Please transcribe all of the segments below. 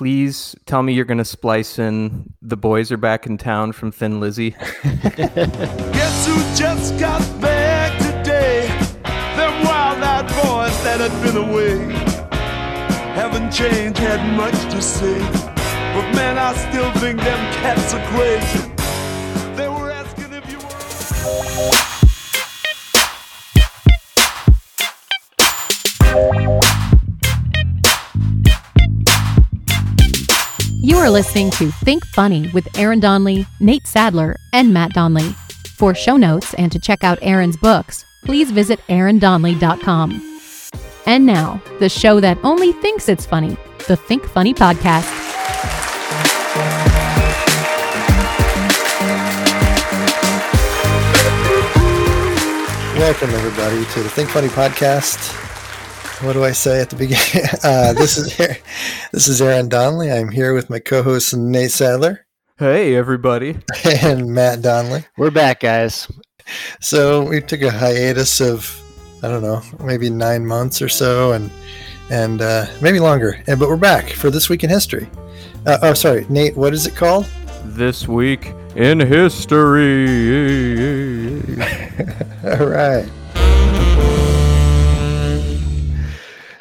please tell me you're going to splice in The Boys Are Back in Town from Thin Lizzy? Guess who just got back today? Them wild-eyed boys that had been away. Haven't changed, had much to say. But man, I still think them cats are crazy. Are listening to Think Funny with Aaron Donley, Nate Sadler, and Matt Donley. For show notes and to check out Aaron's books, please visit aarondonley.com. And now, the show that only thinks it's funny, the Think Funny Podcast. Welcome, everybody, to the Think Funny podcast. What do I say at the beginning? Uh, this is this is Aaron Donley. I'm here with my co-host Nate Sadler Hey, everybody. and Matt Donley. We're back, guys. So we took a hiatus of I don't know, maybe nine months or so, and and uh, maybe longer. And but we're back for this week in history. Uh, oh, sorry, Nate. What is it called? This week in history. All right.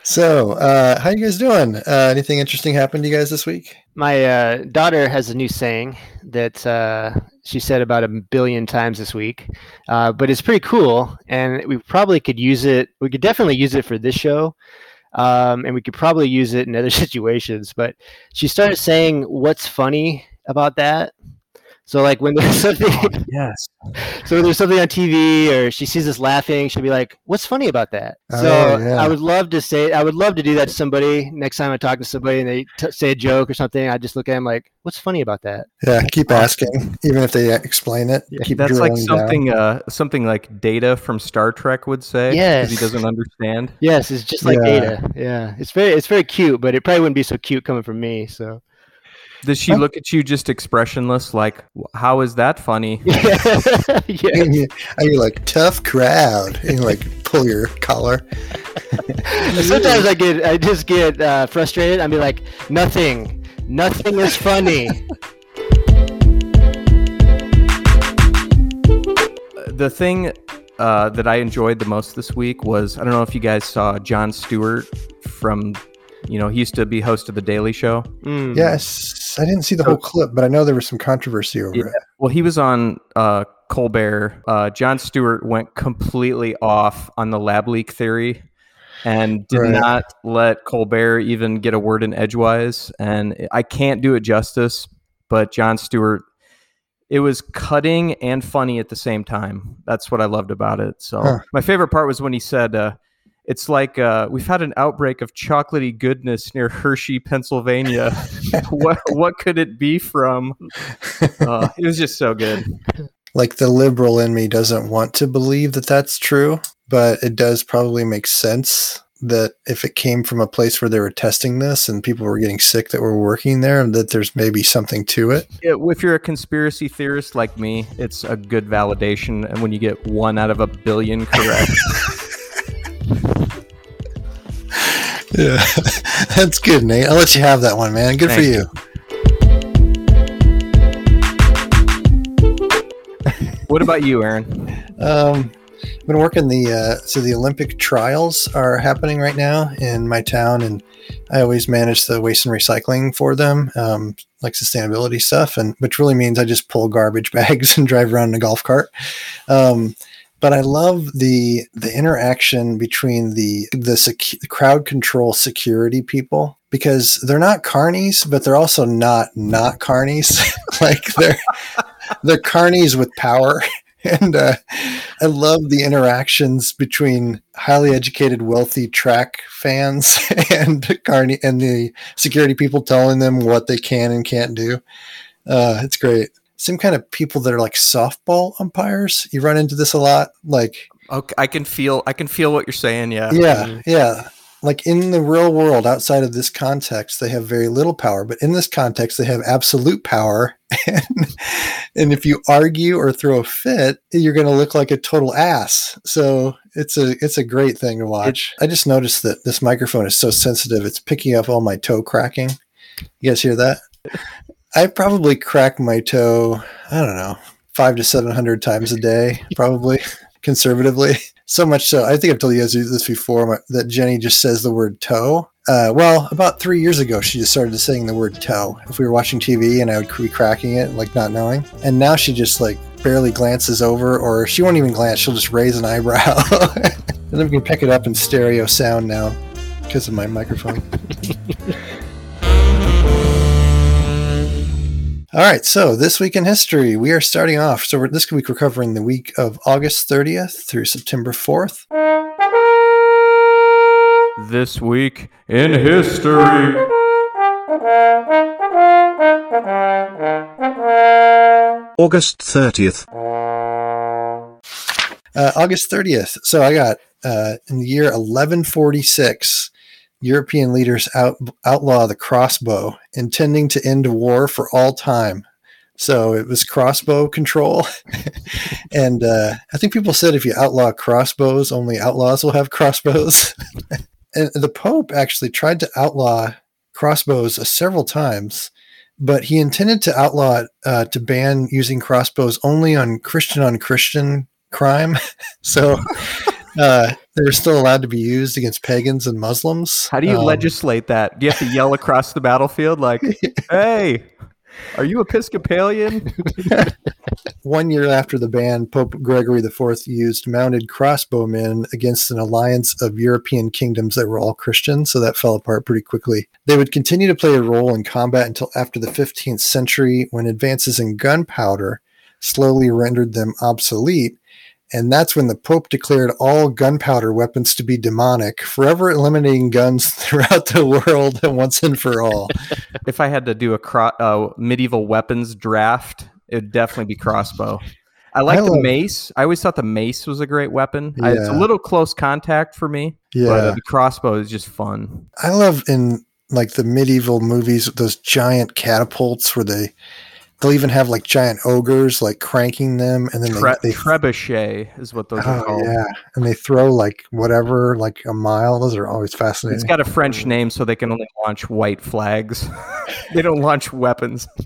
So, uh, how you guys doing? Uh, anything interesting happened to you guys this week? My uh, daughter has a new saying that uh, she said about a billion times this week, uh, but it's pretty cool, and we probably could use it. We could definitely use it for this show, um, and we could probably use it in other situations. But she started saying, "What's funny about that?" So, like when there's something, yes. so when there's something on TV or she sees us laughing, she'll be like, "What's funny about that?" Oh, so yeah. I would love to say, I would love to do that to somebody next time I talk to somebody and they t- say a joke or something. I just look at them like, "What's funny about that?" Yeah, keep asking, even if they explain it. Yeah, keep That's like drilling down. something uh something like Data from Star Trek would say. 'cause Yes. He doesn't understand. Yes, it's just like Yeah. data. Yeah, it's very, it's very cute, but it probably wouldn't be so cute coming from me. So Does she look at you just expressionless like how is that funny? yeah, And you, and you're like tough crowd, and you like pull your collar. Sometimes I get, I just get uh, frustrated. I'd be like, nothing, nothing is funny. the thing uh, that I enjoyed the most this week was I don't know if you guys saw John Stewart from, you know, he used to be host of the Daily Show. Mm. Yes, I didn't see the whole clip, but I know there was some controversy over Yeah. it. Well, he was on uh, Colbert. Uh, John Stewart went completely off on the lab leak theory and did Right. not let Colbert even get a word in edgewise. And I can't do it justice, but John Stewart, it was cutting and funny at the same time. That's what I loved about it. So Huh. my favorite part was when he said, uh, it's like uh, we've had an outbreak of chocolatey goodness near Hershey, Pennsylvania. what what could it be from? Uh, it was just so good. Like the liberal in me doesn't want to believe that that's true, but it does probably make sense that if it came from a place where they were testing this and people were getting sick that were working there, that there's maybe something to it. Yeah, if you're a conspiracy theorist like me, it's a good validation. And when you get one out of a billion correct, Yeah, that's good, Nate. I'll let you have that one, man. Good for Thank you. what about you, Aaron? Um, I've been working the uh, so the Olympic trials are happening right now in my town, and I always manage the waste and recycling for them, um, like sustainability stuff, and which really means I just pull garbage bags and drive around in a golf cart. Um, but I love the the interaction between the the secu- crowd control security people because they're not carnies, but they're also not not carnies. like they're they're carnies with power. And uh, I love the interactions between highly educated, wealthy track fans and Carney and the security people telling them what they can and can't do. Uh, it's great. Same kind of people that are like softball umpires. You run into this a lot. Like, Okay, I can feel I can feel what you're saying. Yeah. yeah, mm-hmm. yeah. Like in the real world, outside of this context, they have very little power. But in this context, they have absolute power. And, and if you argue or throw a fit, you're going to look like a total ass. So it's a it's a great thing to watch. I just noticed that this microphone is so sensitive; it's picking up all my toe cracking. You guys hear that? I probably crack my toe, I don't know, five to 700 times a day, probably conservatively. So much so, I think I've told you guys this before that Jenny just says the word toe. Uh, well, about three years ago, she just started saying the word toe. If we were watching TV and I would be cracking it, like not knowing. And now she just like barely glances over, or she won't even glance. She'll just raise an eyebrow. and then we can pick it up in stereo sound now because of my microphone. All right, so this week in history, we are starting off. So this week we're covering the week of August 30th through September 4th. This week in history. August 30th. Uh, August 30th. So I got uh, in the year 1146, European leaders out, outlaw the crossbow, intending to end war for all time. So it was crossbow control. and uh, I think people said if you outlaw crossbows, only outlaws will have crossbows. and the Pope actually tried to outlaw crossbows several times, but he intended to outlaw it uh, to ban using crossbows only on Christian on Christian crime. so uh, they're still allowed to be used against pagans and Muslims. How do you Um, legislate that? Do you have to yell across the battlefield like, "Hey, are you Episcopalian?" One year after the ban, Pope Gregory IV used mounted crossbowmen against an alliance of European kingdoms that were all Christian, so that fell apart pretty quickly. They would continue to play a role in combat until after the 15th century, when advances in gunpowder slowly rendered them obsolete. And that's when the Pope declared all gunpowder weapons to be demonic, forever eliminating guns throughout the world once and for all. if I had to do a cro- uh, medieval weapons draft, it would definitely be crossbow. I like I the love- mace. I always thought the mace was a great weapon. I- it's a little close contact for me, but Yeah. the crossbow is just fun. I love in like the medieval movies those giant catapults where they they'll even have like giant ogres like cranking them and then Tre- they, they trebuchet is what those are oh called. yeah and they throw like whatever like a mile those are always fascinating It's got a French name, so they can only launch white flags. they don't launch weapons.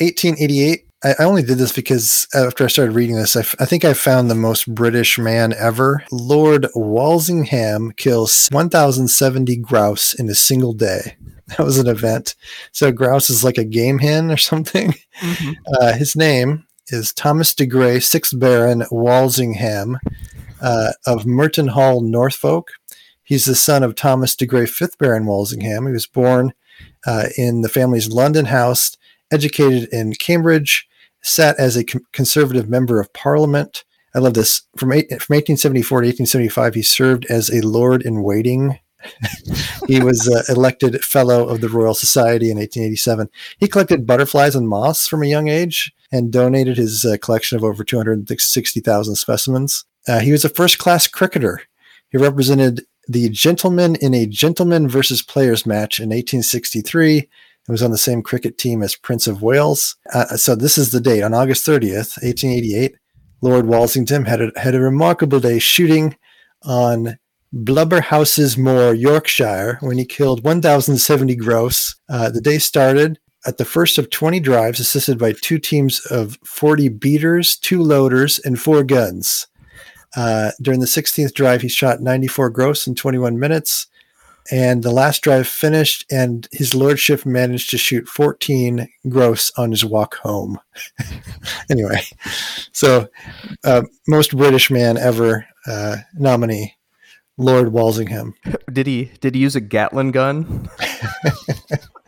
1888 I, I only did this because after I started reading this I, f- I think I found the most British man ever. Lord Walsingham kills 1070 grouse in a single day. That was an event. So grouse is like a game hen or something. Uh, his name is Thomas de Grey, sixth Baron Walsingham uh, of Merton Hall, Norfolk. He's the son of Thomas de Grey, fifth Baron Walsingham. He was born uh, in the family's London house, educated in Cambridge, sat as a con- conservative member of Parliament. I love this. From, eight, from 1874 to 1875, he served as a Lord in Waiting. he was uh, elected Fellow of the Royal Society in 1887. He collected butterflies and moths from a young age and donated his uh, collection of over 260,000 specimens. Uh, he was a first class cricketer. He represented the gentlemen in a gentleman versus players match in 1863 and was on the same cricket team as Prince of Wales. Uh, so this is the date on August 30th, 1888. Lord Walsingham had a, had a remarkable day shooting on Blubberhouses Moor, Yorkshire, when he killed 1,070 gross. Uh, the day started at the first of 20 drives, assisted by two teams of 40 beaters, two loaders, and four guns. Uh, during the 16th drive, he shot 94 gross in 21 minutes. And the last drive finished, and his lordship managed to shoot 14 gross on his walk home. anyway, so uh, most British man ever uh, nominee, Lord Walsingham. Did he did he use a Gatling gun?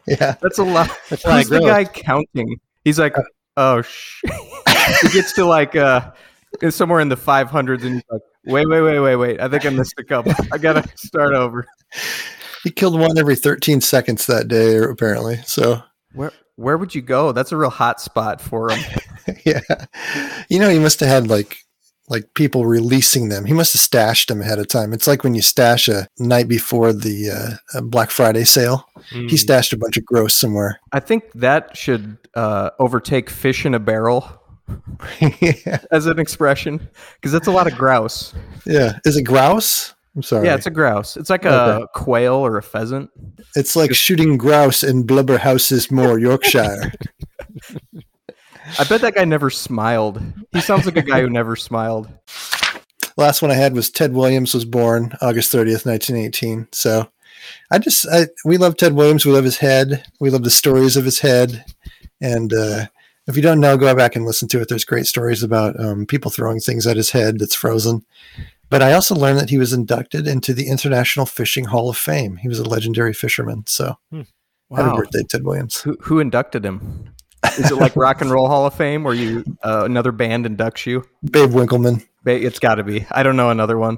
Yeah, That's a lot. That's Who's the guy counting? He's like, oh sh. he gets to like uh it's somewhere in the 500s, and he's like, wait, wait, wait, wait, wait. I think I missed a couple. I gotta start over. he killed one every 13 seconds that day, apparently. So Where where would you go? That's a real hot spot for him. yeah, you know, he must have had like like people releasing them. He must have stashed them ahead of time. It's like when you stash a night before the uh, uh, Black Friday sale. He stashed a bunch of gross somewhere. I think that should uh, overtake fish in a barrel yeah. as an expression because that's a lot of grouse. yeah, is it grouse? I'm sorry. Yeah, it's a grouse. It's like a quail or a pheasant. It's like shooting grouse in Blubberhouses Moor, Yorkshire. I bet that guy never smiled. He sounds like a guy who never smiled. Last one I had was Ted Williams was born August 30th, 1918. So I just, I, we love Ted Williams. We love his head. We love the stories of his head. And uh, if you don't know, go back and listen to it. There's great stories about um, people throwing things at his head that's frozen. But I also learned that he was inducted into the International Fishing Hall of Fame. He was a legendary fisherman. So happy Wow. birthday, Ted Williams. Who, who inducted him? Is it like Rock and Roll Hall of Fame where you uh, another band inducts you? Babe Winkelman. Ba- It's got to be. I don't know another one.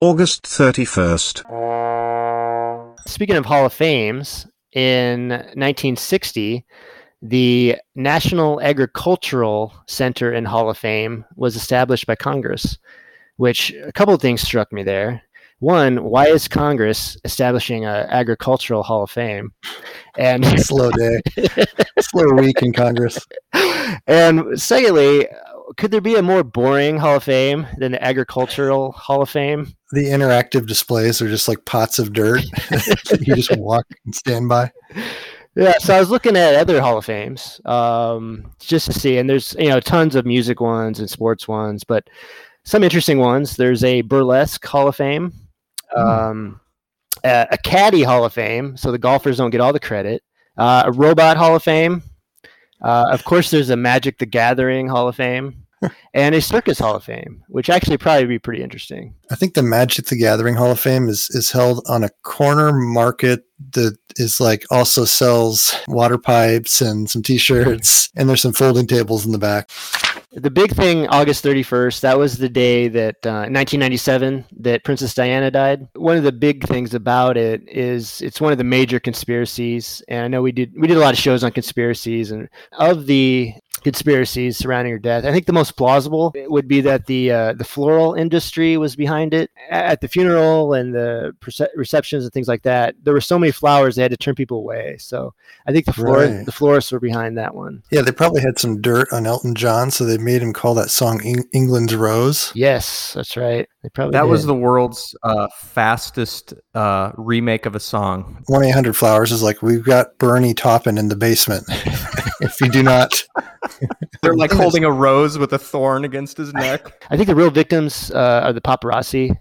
August 31st. Speaking of Hall of Fames, in 1960, the National Agricultural Center and Hall of Fame was established by Congress, which a couple of things struck me there. One, why is Congress establishing an agricultural Hall of Fame? And Slow day. Slow week in Congress. and secondly, could there be a more boring Hall of Fame than the Agricultural Hall of Fame? The interactive displays are just like pots of dirt. you just walk and stand by. Yeah, so I was looking at other Hall of Fames um, just to see, and there's you know tons of music ones and sports ones, but some interesting ones. There's a burlesque Hall of Fame, um, a, a caddy Hall of Fame, so the golfers don't get all the credit. Uh, a robot Hall of Fame. Uh, of course, there's a Magic the Gathering Hall of Fame, and a circus Hall of Fame, which actually probably be pretty interesting. I think the Magic the Gathering Hall of Fame is is held on a corner market that is like also sells water pipes and some t-shirts and there's some folding tables in the back. The big thing, August 31st, that was the day that, uh, 1997, that Princess Diana died. One of the big things about it is it's one of the major conspiracies. And I know we did, we did a lot of shows on conspiracies and of the conspiracies surrounding her death. I think the most plausible would be that the uh, the floral industry was behind it. At the funeral and the perce- receptions and things like that, there were so many flowers they had to turn people away. So I think the flor- Right. the florists were behind that one. Yeah, they probably had some dirt on Elton John so they made him call that song Eng- England's Rose. Yes, that's right. They probably That was the world's uh, fastest uh, remake of a song. 1-800 Flowers is like we've got Bernie Taupin in the basement. if you do not They're like holding a rose with a thorn against his neck. I think the real victims uh, are the paparazzi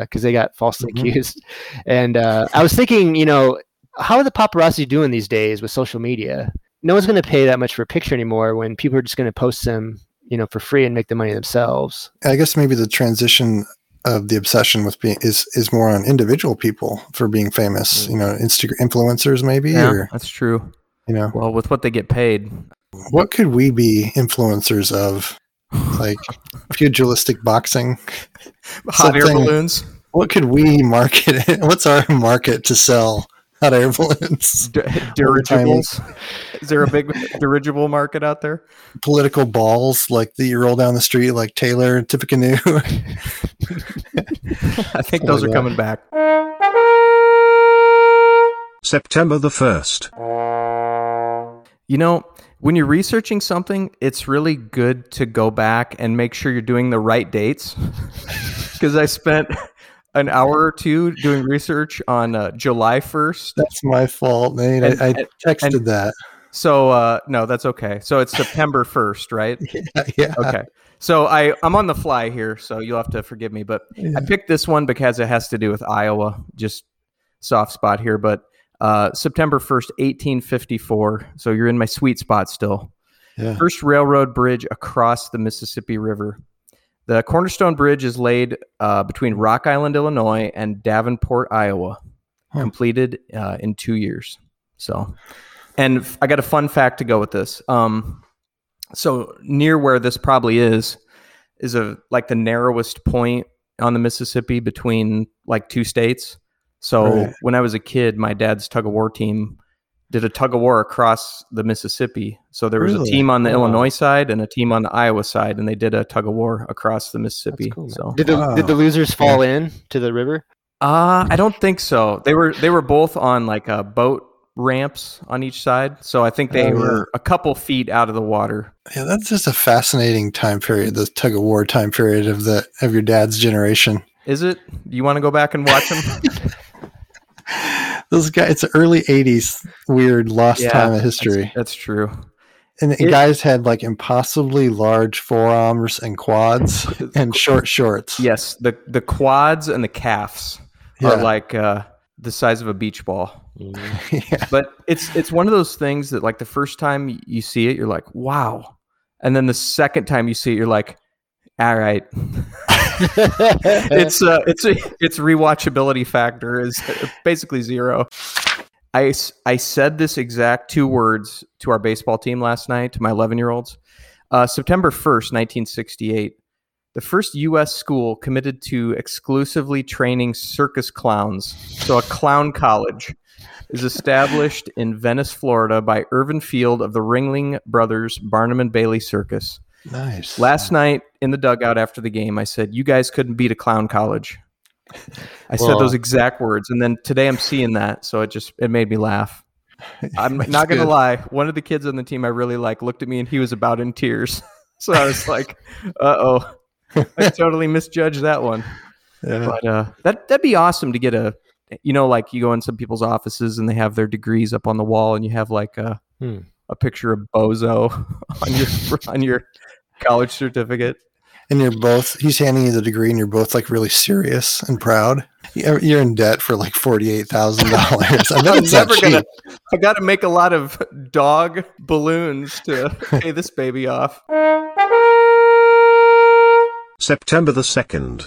because they got falsely Mhm. accused. And uh, I was thinking, you know, how are the paparazzi doing these days with social media? No one's going to pay that much for a picture anymore when people are just going to post them, you know, for free and make the money themselves. I guess maybe the transition of the obsession with being is is more on individual people for being famous. You know, Instagram influencers maybe, Yeah, or that's true. you know, Well, with what they get paid, what could we be influencers of? Like pugilistic boxing. hot air balloons, What could we market? What's our market to sell hot air balloons? D- dirigibles. Is there a big dirigible market out there? Political balls like that you roll down the street like Taylor and Tippecanoe. I think Oh those my are God. coming back. September the 1st. You know, when you're researching something, it's really good to go back and make sure you're doing the right dates. Because I spent an hour or two doing research on uh, July 1st. That's my fault, Nate. And- I, I texted and- that. So, uh, no, that's okay. So it's September 1st, right? yeah. Okay. So I, I'm on the fly here, so you'll have to forgive me. But Yeah. I picked this one because it has to do with Iowa. Just soft spot here. But uh, September 1st, 1854. So you're in my sweet spot still. Yeah. First railroad bridge across the Mississippi River. The Cornerstone Bridge is laid uh, between Rock Island, Illinois, and Davenport, Iowa. Huh. Completed uh, in two years. So, and I got a fun fact to go with this. Um, so near where this probably is, is a like the narrowest point on the Mississippi between like two states. So Right. when I was a kid, my dad's tug of war team did a tug of war across the Mississippi. So there was Really? a team on the Wow. Illinois side and a team on the Iowa side, and they did a tug of war across the Mississippi. cool, so Did the, Wow. did the losers fall in to the river? uh, I don't think so. They were they were both on like a boat ramps on each side. So I think they Oh, yeah. were a couple feet out of the water. Yeah, that's just a fascinating time period, the tug of war time period of the of your dad's generation. Is it? Do you want to go back and watch them? Those guys, it's early '80s, weird lost time of history, That's, that's true. and the it- guys had like impossibly large forearms and quads and short shorts. Yes, the the quads and the calves are like uh, the size of a beach ball. yeah. But it's it's one of those things that like the first time you see it, you're like, wow, and then the second time you see it, you're like, all right. it's uh, it's its rewatchability factor is basically zero. I I said this exact two words to our baseball team last night to my 11 year olds. Uh, September 1st, 1968, the first U.S. school committed to exclusively training circus clowns, so a clown college, is established in Venice, Florida by Irvin Feld of the Ringling Brothers Barnum and Bailey Circus. Nice. Last night in the dugout after the game, I said, "You guys couldn't beat a clown college." I said those exact words, and then today I'm seeing that, so it just it made me laugh. I'm not gonna good. lie. One of the kids on the team I really like looked at me and he was about in tears. So I was like, "Uh oh, I totally misjudged that one." Yeah. But uh, that that'd be awesome to get a, you know, like you go in some people's offices and they have their degrees up on the wall, and you have like a Hmm. a picture of Bozo on your on your college certificate. and you're both he's handing you the degree and you're both like really serious and proud you're you're in debt for like $48000 i bet I'm it's not never cheap gonna. I got to make a lot of dog balloons to pay this baby off. September the 2nd.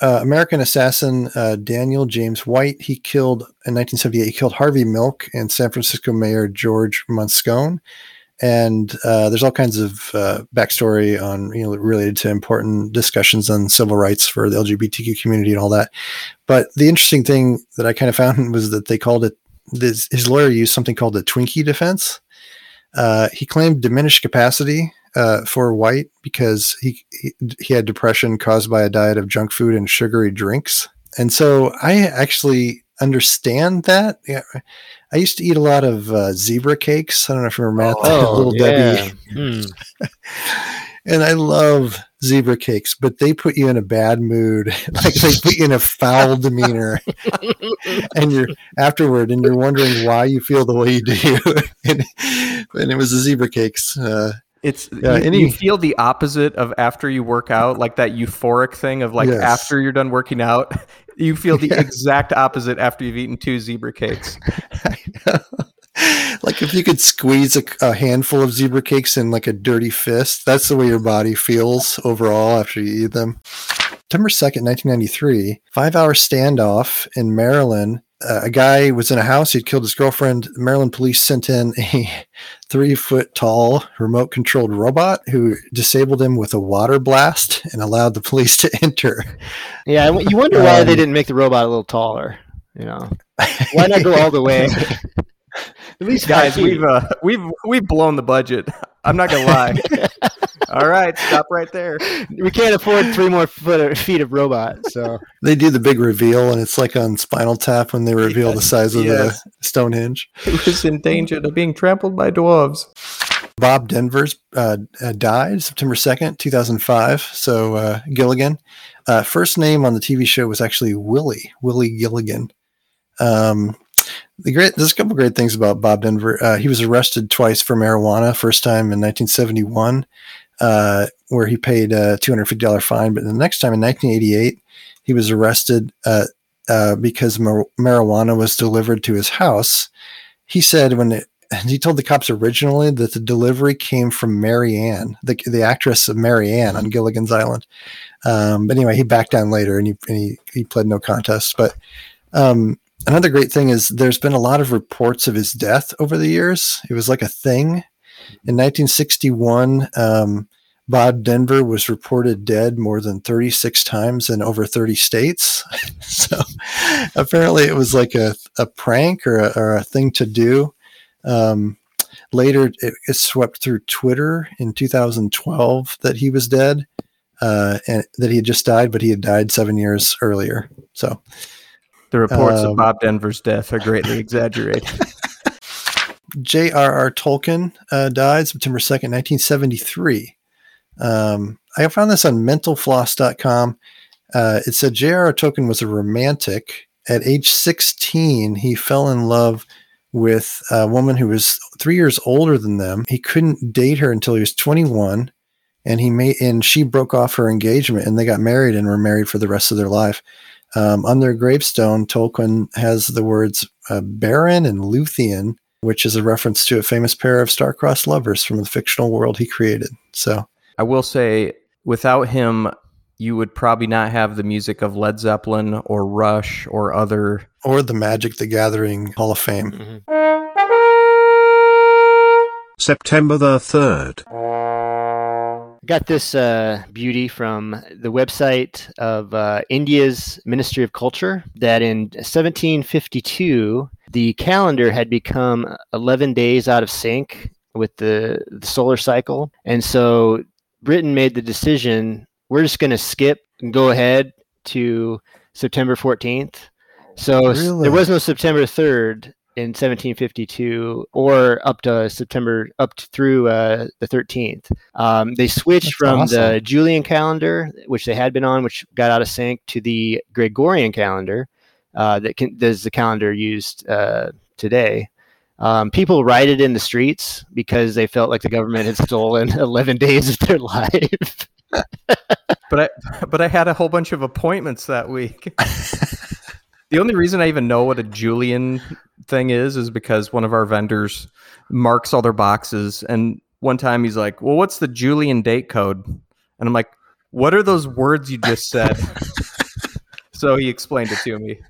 uh, american assassin uh, daniel james white he killed in 1978 he killed harvey milk and san francisco mayor george moscone and uh, there's all kinds of uh, backstory on you know related to important discussions on civil rights for the LGBTQ community and all that. But the interesting thing that I kind of found was that they called it this, his lawyer used something called the Twinkie defense. Uh, he claimed diminished capacity uh, for White because he, he he had depression caused by a diet of junk food and sugary drinks, and so I actually understand that. Yeah, I used to eat a lot of uh, zebra cakes. I don't know if you remember that, Oh, little Debbie Hmm. and I love zebra cakes, but they put you in a bad mood. like they put you in a foul demeanor, and you're afterward, and you're wondering why you feel the way you do. and, and it was the zebra cakes. Uh, It's Yeah, you, any- you feel the opposite of after you work out, like that euphoric thing of like Yes. after you're done working out. You feel the exact opposite after you've eaten two zebra cakes. like if you could squeeze a, a handful of zebra cakes in like a dirty fist, that's the way your body feels overall after you eat them. September 2nd, 1993, five hour standoff in Maryland. Uh, a guy was in a house. He'd killed his girlfriend. Maryland police sent in a three foot tall remote controlled robot who disabled him with a water blast and allowed the police to enter. Yeah, I w- you wonder why they Um, didn't make the robot a little taller. You know, why not go all the way? At least Guys, we've uh, we've we've blown the budget. I'm not gonna lie. All right, stop right there. we can't afford three more foot feet of robot. So They do the big reveal, and it's like on Spinal Tap when they reveal the size of yes. the Stonehenge. It was in danger of being trampled by dwarves. Bob Denver's uh, uh, died September 2nd, 2005. So uh, Gilligan. Uh, first name on the TV show was actually Willie, Willie Gilligan. Um, the great, there's a couple great things about Bob Denver. Uh, he was arrested twice for marijuana, first time in 1971, uh, where he paid a $250 fine. But the next time in 1988, he was arrested uh, uh, because mar- marijuana was delivered to his house. He said when it, he told the cops originally that the delivery came from Mary Ann, the, the actress of Mary Ann on Gilligan's Island. Um, but anyway, he backed down later and he, and he, he pled no contest. But um, another great thing is there's been a lot of reports of his death over the years. It was like a thing. In 1961, um, Bob Denver was reported dead more than 36 times in over 30 states. so apparently it was like a, a prank or a, or a thing to do. Um, later, it, it swept through Twitter in 2012 that he was dead uh, and that he had just died, but he had died seven years earlier. So The reports Um, of Bob Denver's death are greatly exaggerated. J.R.R. Tolkien uh, died September 2nd, 1973. Um, I found this on mentalfloss.com. Uh, it said J.R.R. Tolkien was a romantic. At age 16, he fell in love with a woman who was three years older than them. He couldn't date her until he was 21, and he made and she broke off her engagement, and they got married and were married for the rest of their life. Um, on their gravestone, Tolkien has the words uh, Beren and Luthien, which is a reference to a famous pair of star-crossed lovers from the fictional world he created. So, I will say, without him, you would probably not have the music of Led Zeppelin or Rush or other. or the Magic the Gathering Hall of Fame. Mhm. September the 3rd. Got this uh, beauty from the website of uh, India's Ministry of Culture that in 1752, the calendar had become 11 days out of sync with the, the solar cycle. And so Britain made the decision we're just going to skip and go ahead to September 14th. So Really? there was no September 3rd in 1752 or up to September up to, through uh, the 13th. Um, they switched That's from the. Julian calendar, which they had been on, which got out of sync, to the Gregorian calendar uh, that can, the calendar used uh, today. Um, people rioted in the streets because they felt like the government had stolen 11 days of their life. But I, but I had a whole bunch of appointments that week. The only reason I even know what a Julian thing is is because one of our vendors marks all their boxes, and one time he's like, "Well, what's the Julian date code?" And I'm like, "What are those words you just said?" so he explained it to me,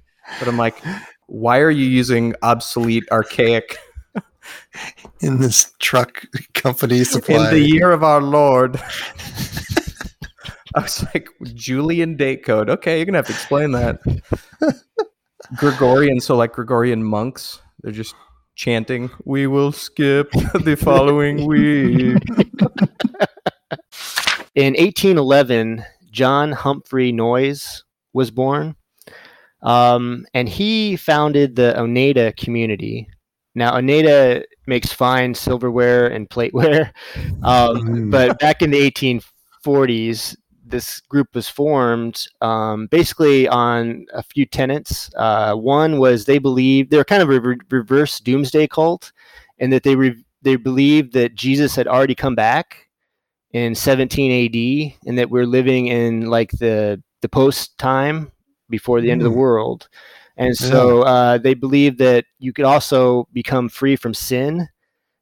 but I'm like, "Why are you using obsolete, archaic?" In this truck company supply. in the year of our Lord. I was like, Julian date code. Okay, you're gonna have to explain that. Gregorian, so like Gregorian monks, they're just chanting, "We will skip the following week." In 1811, John Humphrey Noyes was born, um, and he founded the Oneida community. Now, Oneida makes fine silverware and plateware, um, Mm. but back in the 1840s, this group was formed um, basically on a few tenets. Uh, one was they believed they were kind of a re- reverse doomsday cult, and that they re- they believed that Jesus had already come back in 17 AD, and that we're living in like the the post time before the end of the Hmm. world. And so uh, they believed that you could also become free from sin.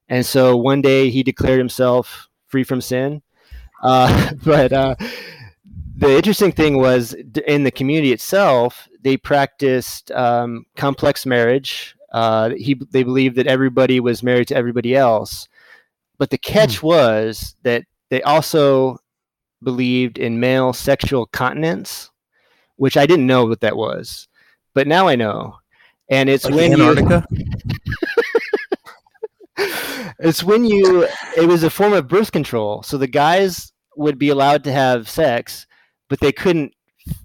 And so one day he declared himself free from sin. Uh, but uh, the interesting thing was in the community itself, they practiced um, complex marriage. Uh, he, they believed that everybody was married to everybody else. But the catch was that they also believed in male sexual continence, which I didn't know what that was. But now I know. And it's Like when you Antarctica. it's when you it was a form of birth control so the guys would be allowed to have sex but they couldn't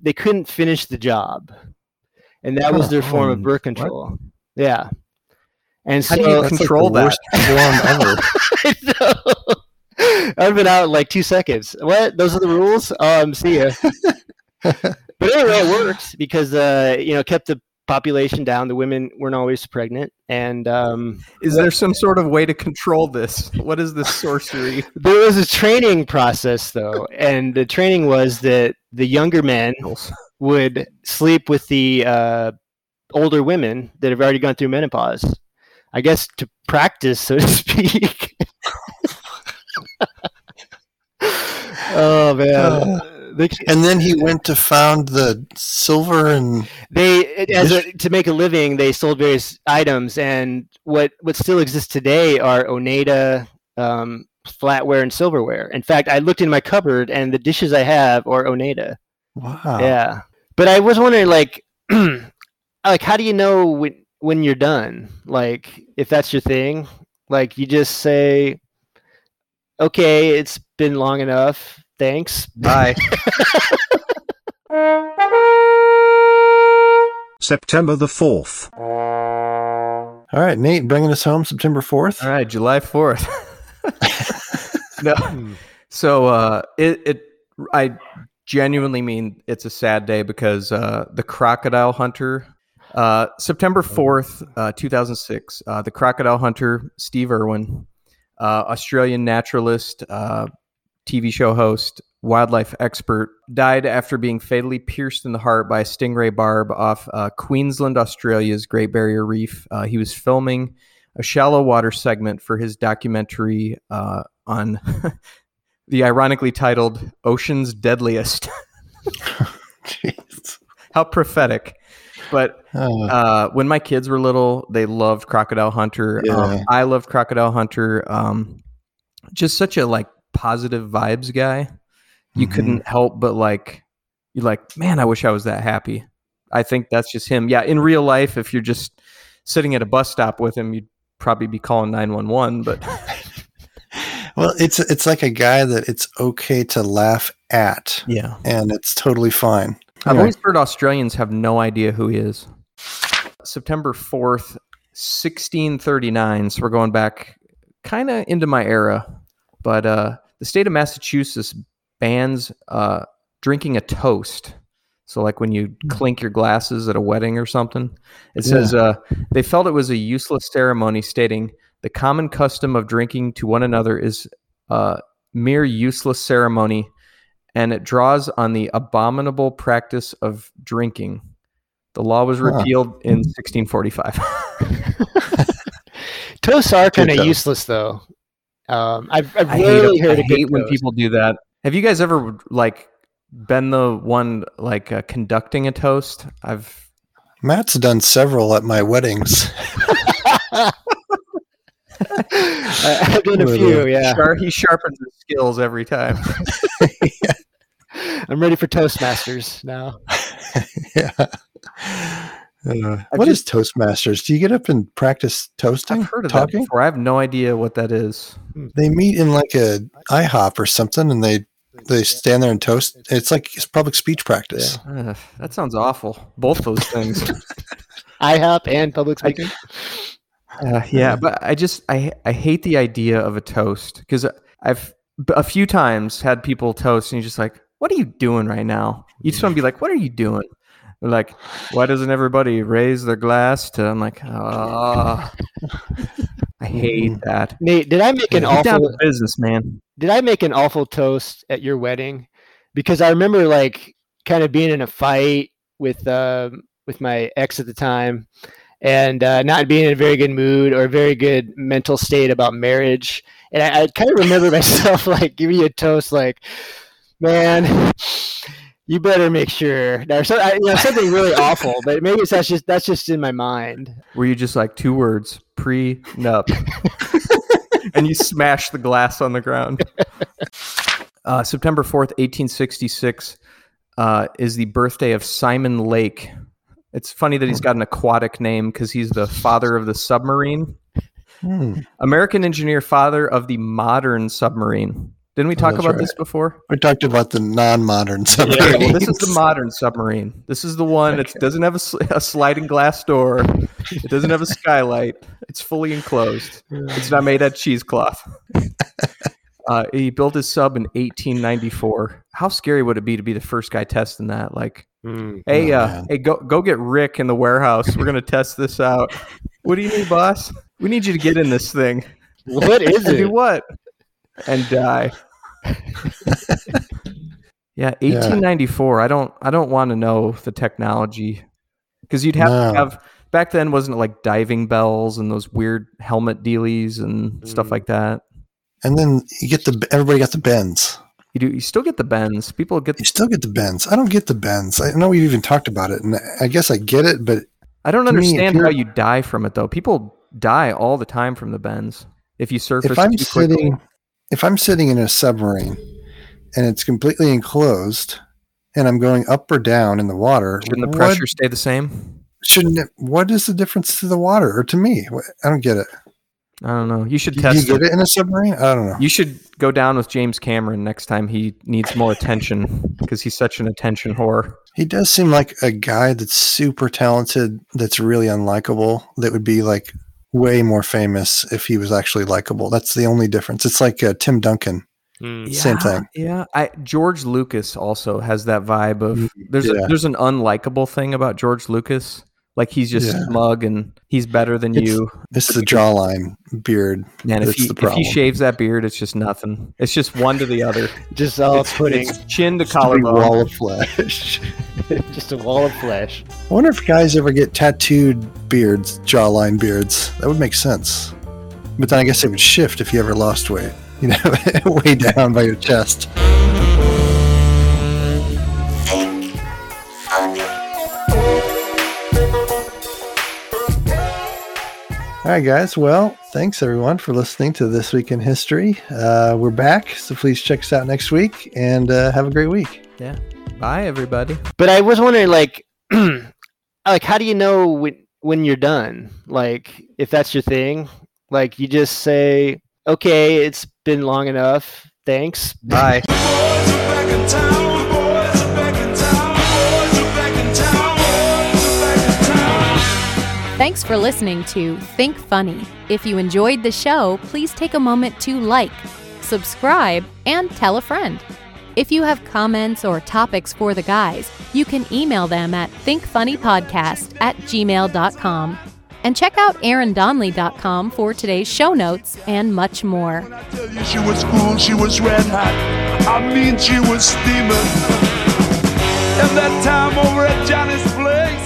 they couldn't finish the job and that was their form of Oh, birth what? control yeah and How so do you That's like control the that? worst form ever. I know. I've been out in like two seconds. What? Those are the rules? Um, see ya. but anyway, it worked because uh, you know, kept the population down. The women weren't always pregnant, and um, Is there some sort of way to control this? What is this sorcery? there was a training process though, and the training was that the younger men would sleep with the uh, older women that have already gone through menopause. I guess to practice, so to speak. oh man, they, and then he went to found the silver and they as a, to make a living, they sold various items, and what what still exists today are Oneida um, flatware and silverware. In fact, I looked in my cupboard, and the dishes I have are Oneida. wow. Yeah, but I was wondering, like, like how do you know when when you're done? Like, if that's your thing, like you just say, "Okay, it's been long enough. Thanks." Bye. September the 4th. All right, Nate, bringing us home September 4th. All right, July 4th. no. So uh it it I genuinely mean it's a sad day because uh the crocodile hunter uh September 4th, uh 2006, uh the crocodile hunter Steve Irwin, uh Australian naturalist, uh TV show host, wildlife expert, died after being fatally pierced in the heart by a stingray barb off uh, Queensland, Australia's Great Barrier Reef. Uh, he was filming a shallow water segment for his documentary uh, on the ironically titled Ocean's Deadliest. Jeez. How prophetic. But Uh, uh, when my kids were little, they loved Crocodile Hunter. Um, I loved Crocodile Hunter. Um, just such a like positive vibes guy. You Mhm. couldn't help but like, you're like, man, I wish I was that happy. I think that's just him. Yeah, in real life, if you're just sitting at a bus stop with him, you'd probably be calling nine one one. But well, it's it's like a guy that it's okay to laugh at, yeah, and it's totally fine. I've Anyway, always heard Australians have no idea who he is. September 4th, 1639. So we're going back kind of into my era. But uh, the state of Massachusetts bans uh, drinking a toast. So, like when you clink your glasses at a wedding or something, it says uh, they felt it was a useless ceremony, stating the common custom of drinking to one another is a mere useless ceremony and it draws on the abominable practice of drinking. The law was Huh. repealed in 1645. Toasts are kind of useless, though. Um, I've, I've I hate, rarely it. heard I a good hate when toast. people do that. Have you guys ever like been the one like uh, conducting a toast? I've Matt's done several at my weddings. I- I've done a few. Yeah, Char- he sharpens his skills every time. I'm ready for Toastmasters now. yeah. Uh, what is Toastmasters? Do you get up and practice toasting? I've heard of that before. I have no idea what that is. They meet in like a IHOP or something, and they they stand there and toast. It's like it's public speech practice. Uh, that sounds awful. Both those things. IHOP and public speaking. Uh, yeah, but I just I I hate the idea of a toast because I've a few times had people toast and you're just like, what are you doing right now? You just want to be like, what are you doing? Like, why doesn't everybody raise their glass to? I'm like, ah, I hate that. Nate, did I make an Get awful? business, man. Did I make an awful toast at your wedding? Because I remember like kind of being in a fight with um, with my ex at the time, and uh, not being in a very good mood or a very good mental state about marriage. And I, I kind of remember myself like giving you a toast, like, "Man, you better make sure." Or so, you know, something really awful, but maybe it's that's just that's just in my mind. Were you just like two words, pre-nup, and you smash the glass on the ground? Uh, September fourth, eighteen sixty-six, uh, is the birthday of Simon Lake. It's funny that he's got an aquatic name because he's the father of the submarine. Hmm. American engineer, father of the modern submarine. Didn't we talk that's about right. this before? We talked about the non-modern Yeah, well, this is the modern submarine. This is the one that doesn't have a, sl- a sliding glass door. It doesn't have a skylight. It's fully enclosed. It's not made out of cheesecloth. Uh, he built his sub in 1894. How scary would it be to be the first guy testing that? Like, hey, Oh, uh, hey, go go get Rick in the warehouse. We're gonna test this out. What do you need, boss? We need you to get in this thing. What is And do what? And die. yeah, 1894. I don't. I don't want to know the technology because you'd have No. to have. Back then, wasn't it like diving bells and those weird helmet dealies and stuff Mm. like that? and then you get the everybody got the bends. You do. You still get the bends. People get. You still get the bends. I don't get the bends. I know we've even talked about it, and I guess I get it, but I don't to me, understand how you're- die from it though. People die all the time from the bends. If you surface if I'm too quickly. If I'm sitting in a submarine and it's completely enclosed, and I'm going up or down in the water, shouldn't the what- pressure stay the same? shouldn't it? What is the difference to the water or to me? I don't get it. I don't know. You should test you it. it in a submarine? I don't know. You should go down with James Cameron next time he needs more attention because he's such an attention whore. He does seem like a guy that's super talented, that's really unlikable, that would be like way more famous if he was actually likable. That's the only difference. It's like uh, Tim Duncan. Mm. Same thing. Yeah, I, George Lucas also has that vibe of there's yeah. a, there's an unlikable thing about George Lucas. Like he's just Yeah. smug and he's better than It's- you. is the jawline beard. Man, if he if he shaves that beard, it's just nothing. It's just one to the other. Just all it's, pudding. it's chin to Just collarbone. wall of flesh. just a wall of flesh. I wonder if guys ever get tattooed beards, jawline beards. That would make sense. But then I guess it would shift if you ever lost weight. You know, way down by your chest. All right, guys. Well, thanks everyone for listening to This Week in History. Uh, we're back, so please check us out next week and uh, have a great week. Yeah. Bye, everybody. But I was wondering, like, like how do you know when when you're done? Like, if that's your thing, like you just say, "Okay, it's been long enough. Thanks." Bye. Thanks for listening to Think Funny. If you enjoyed the show, please take a moment to like, subscribe, and tell a friend. If you have comments or topics for the guys, you can email them at thinkfunnypodcast at gmail.com. And check out aarondonley.com for today's show notes and much more. When I tell you she was cool, she was red hot. I mean, she was steaming. And that time over at Johnny's place,